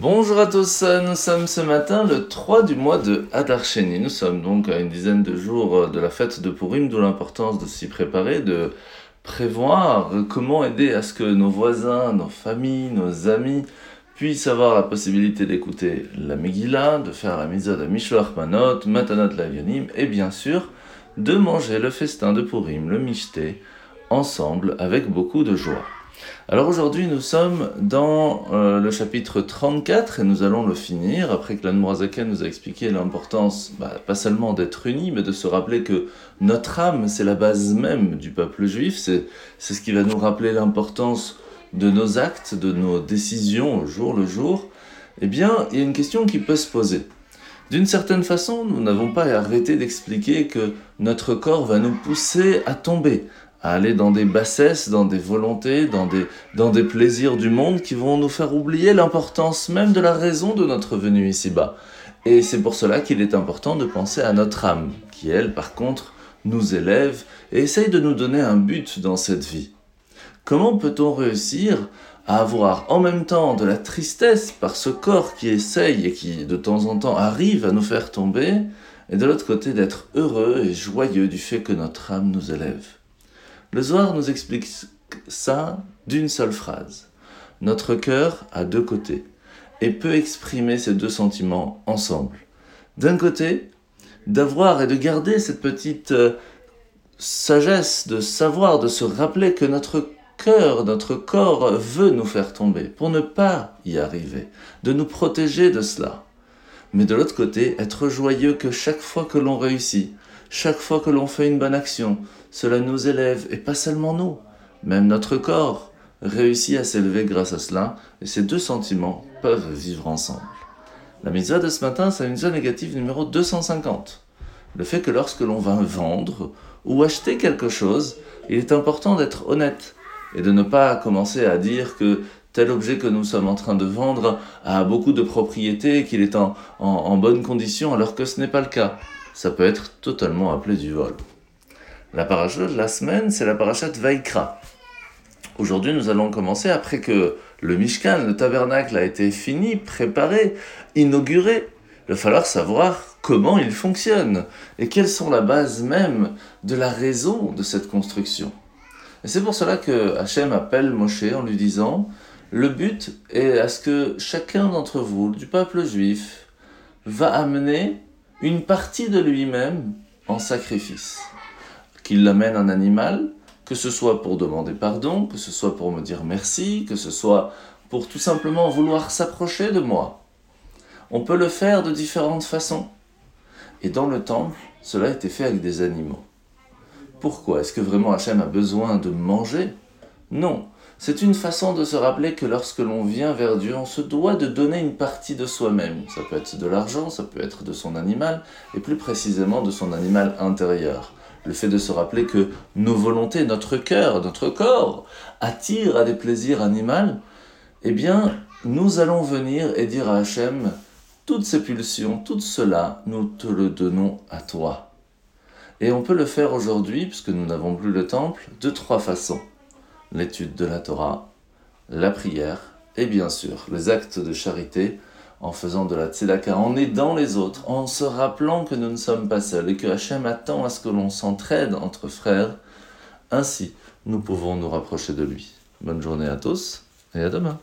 Bonjour à tous, nous sommes ce matin le 3 du mois de Hadar Sheni. Nous sommes donc à une dizaine de jours de la fête de Purim, d'où l'importance de s'y préparer, de prévoir comment aider à ce que nos voisins, nos familles, nos amis puissent avoir la possibilité d'écouter la Megillah, de faire la mise de Mishloach Manot, Matanot Lavionim et bien sûr de manger le festin de Purim, le Mishté, ensemble avec beaucoup de joie. Alors aujourd'hui, nous sommes dans euh, le chapitre 34 et nous allons le finir après que l'Anmorazaka nous a expliqué l'importance, bah, pas seulement d'être unis, mais de se rappeler que notre âme, c'est la base même du peuple juif, c'est ce qui va nous rappeler l'importance de nos actes, de nos décisions au jour le jour. Eh bien, il y a une question qui peut se poser. D'une certaine façon, nous n'avons pas arrêté d'expliquer que notre corps va nous pousser à tomber, à aller dans des bassesses, dans des volontés, dans des, dans des plaisirs du monde qui vont nous faire oublier l'importance même de la raison de notre venue ici-bas. Et c'est pour cela qu'il est important de penser à notre âme, qui elle, par contre, nous élève et essaye de nous donner un but dans cette vie. Comment peut-on réussir à avoir en même temps de la tristesse par ce corps qui essaye et qui de temps en temps arrive à nous faire tomber, et de l'autre côté d'être heureux et joyeux du fait que notre âme nous élève? Le Zohar nous explique ça d'une seule phrase. Notre cœur a deux côtés et peut exprimer ces deux sentiments ensemble. D'un côté, d'avoir et de garder cette petite euh, sagesse de savoir, de se rappeler que notre cœur, notre corps veut nous faire tomber pour ne pas y arriver, de nous protéger de cela. Mais de l'autre côté, être joyeux que chaque fois que l'on réussit, chaque fois que l'on fait une bonne action, cela nous élève, et pas seulement nous, même notre corps réussit à s'élever grâce à cela, et ces deux sentiments peuvent vivre ensemble. La mitzvah de ce matin, c'est une mitzvah négative numéro 250. Le fait que lorsque l'on va vendre ou acheter quelque chose, il est important d'être honnête et de ne pas commencer à dire que tel objet que nous sommes en train de vendre a beaucoup de propriétés, qu'il est en, en bonne condition, alors que ce n'est pas le cas. Ça peut être totalement appelé du vol. La paracha de la semaine, c'est la paracha de Vaikra. Aujourd'hui, nous allons commencer après que le Mishkan, le tabernacle, a été fini, préparé, inauguré. Il va falloir savoir comment il fonctionne et quelles sont la base même de la raison de cette construction. Et c'est pour cela que Hachem appelle Moshe en lui disant Le but est à ce que chacun d'entre vous, du peuple juif, va amener une partie de lui-même en sacrifice qu'il l'amène un animal, que ce soit pour demander pardon, que ce soit pour me dire merci, que ce soit pour tout simplement vouloir s'approcher de moi. On peut le faire de différentes façons. Et dans le temple, cela a été fait avec des animaux. Pourquoi? Est-ce que vraiment Hachem a besoin de manger? Non. C'est une façon de se rappeler que lorsque l'on vient vers Dieu, on se doit de donner une partie de soi-même. Ça peut être de l'argent, ça peut être de son animal, et plus précisément de son animal intérieur le fait de se rappeler que nos volontés, notre cœur, notre corps attirent à des plaisirs animaux, eh bien, nous allons venir et dire à Hachem, toutes ces pulsions, tout cela, nous te le donnons à toi. Et on peut le faire aujourd'hui, puisque nous n'avons plus le temple, de trois façons. L'étude de la Torah, la prière, et bien sûr les actes de charité, en faisant de la tzedaka, en aidant les autres, en se rappelant que nous ne sommes pas seuls et que Hachem attend à ce que l'on s'entraide entre frères. Ainsi, nous pouvons nous rapprocher de lui. Bonne journée à tous et à demain.